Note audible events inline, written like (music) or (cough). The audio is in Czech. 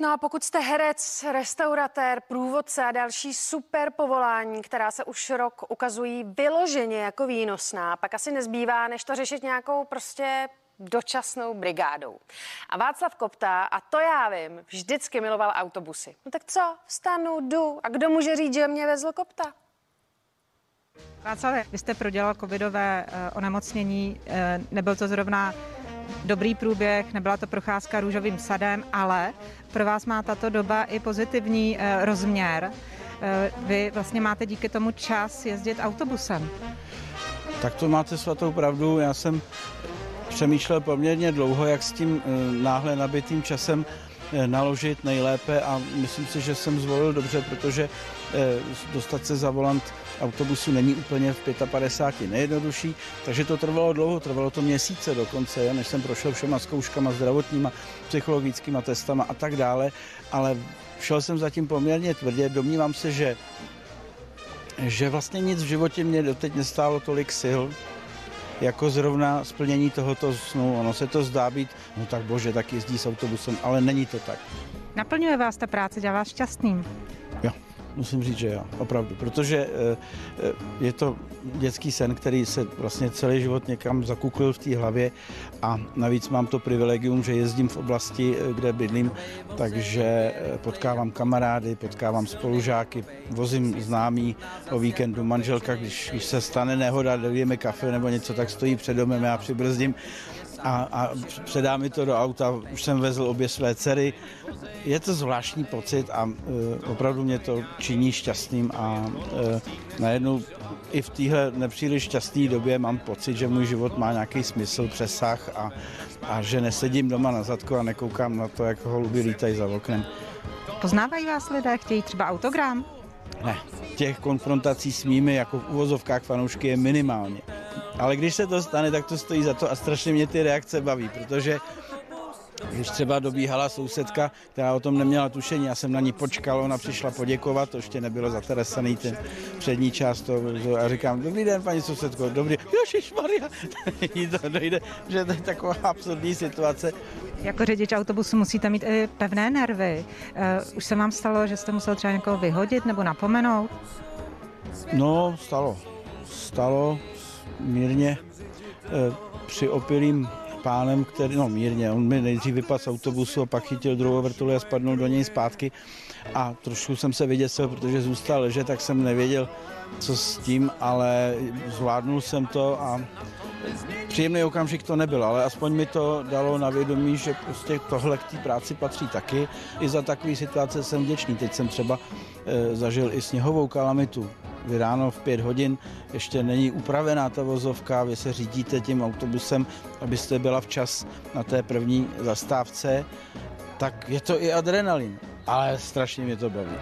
No a pokud jste herec, restauratér, průvodce a další super povolání, která se už rok ukazují vyloženě jako výnosná, pak asi nezbývá, než to řešit nějakou prostě dočasnou brigádou. A Václav Kopta, a to já vím, vždycky miloval autobusy. No tak co, vstanu, jdu a kdo může říct, že mě vezl Kopta? Václav, vy jste prodělal covidové uh, onemocnění, uh, nebyl to zrovna dobrý průběh, nebyla to procházka růžovým sadem, ale pro vás má tato doba i pozitivní uh, rozměr. Uh, vy vlastně máte díky tomu čas jezdit autobusem. Tak to máte svatou pravdu. Já jsem přemýšlel poměrně dlouho, jak s tím náhle nabitým časem naložit nejlépe a myslím si, že jsem zvolil dobře, protože dostat se za volant autobusu není úplně v 55 nejjednodušší, takže to trvalo dlouho, trvalo to měsíce dokonce, než jsem prošel všema zkouškama zdravotníma, psychologickýma testama a tak dále, ale šel jsem zatím poměrně tvrdě, domnívám se, že že vlastně nic v životě mě doteď nestálo tolik sil, jako zrovna splnění tohoto snu. Ono se to zdá být, no tak bože, tak jezdí s autobusem, ale není to tak. Naplňuje vás ta práce, dělá vás šťastným? Musím říct, že jo, opravdu, protože eh, eh, je to dětský sen, který se vlastně celý život někam zakuklil v té hlavě a navíc mám to privilegium, že jezdím v oblasti, eh, kde bydlím, takže potkávám kamarády, potkávám spolužáky, vozím známý o víkendu. Manželka, když, když se stane nehoda, dojíme kafe nebo něco, tak stojí před domem, já přibrzdím a, a předá mi to do auta. Už jsem vezl obě své dcery. Je to zvláštní pocit a uh, opravdu mě to činí šťastným a uh, najednou i v téhle nepříliš šťastné době mám pocit, že můj život má nějaký smysl, přesah a, a že nesedím doma na zadku a nekoukám na to, jak holuby lítají za oknem. Poznávají vás lidé, chtějí třeba autogram? Ne, těch konfrontací s mými jako v uvozovkách fanoušky je minimálně. Ale když se to stane, tak to stojí za to a strašně mě ty reakce baví, protože když třeba dobíhala sousedka, která o tom neměla tušení, já jsem na ní počkal, ona přišla poděkovat, to ještě nebylo zateresaný ten přední část to, a říkám, dobrý den, paní sousedko, dobrý, Maria, (laughs) to dojde, že to je taková absurdní situace. Jako řidič autobusu musíte mít i pevné nervy. Uh, už se vám stalo, že jste musel třeba někoho vyhodit nebo napomenout? No, stalo. Stalo mírně uh, při opilým pánem, který, no mírně, on mi nejdřív vypadl z autobusu a pak chytil druhou vrtuli a spadnul do něj zpátky a trošku jsem se vyděsil, protože zůstal ležet, tak jsem nevěděl, co s tím, ale zvládnul jsem to a příjemný okamžik to nebyl, ale aspoň mi to dalo na vědomí, že prostě tohle k té práci patří taky. I za takové situace jsem vděčný. Teď jsem třeba e, zažil i sněhovou kalamitu kdy ráno v pět hodin ještě není upravená ta vozovka, vy se řídíte tím autobusem, abyste byla včas na té první zastávce, tak je to i adrenalin, ale strašně mě to baví.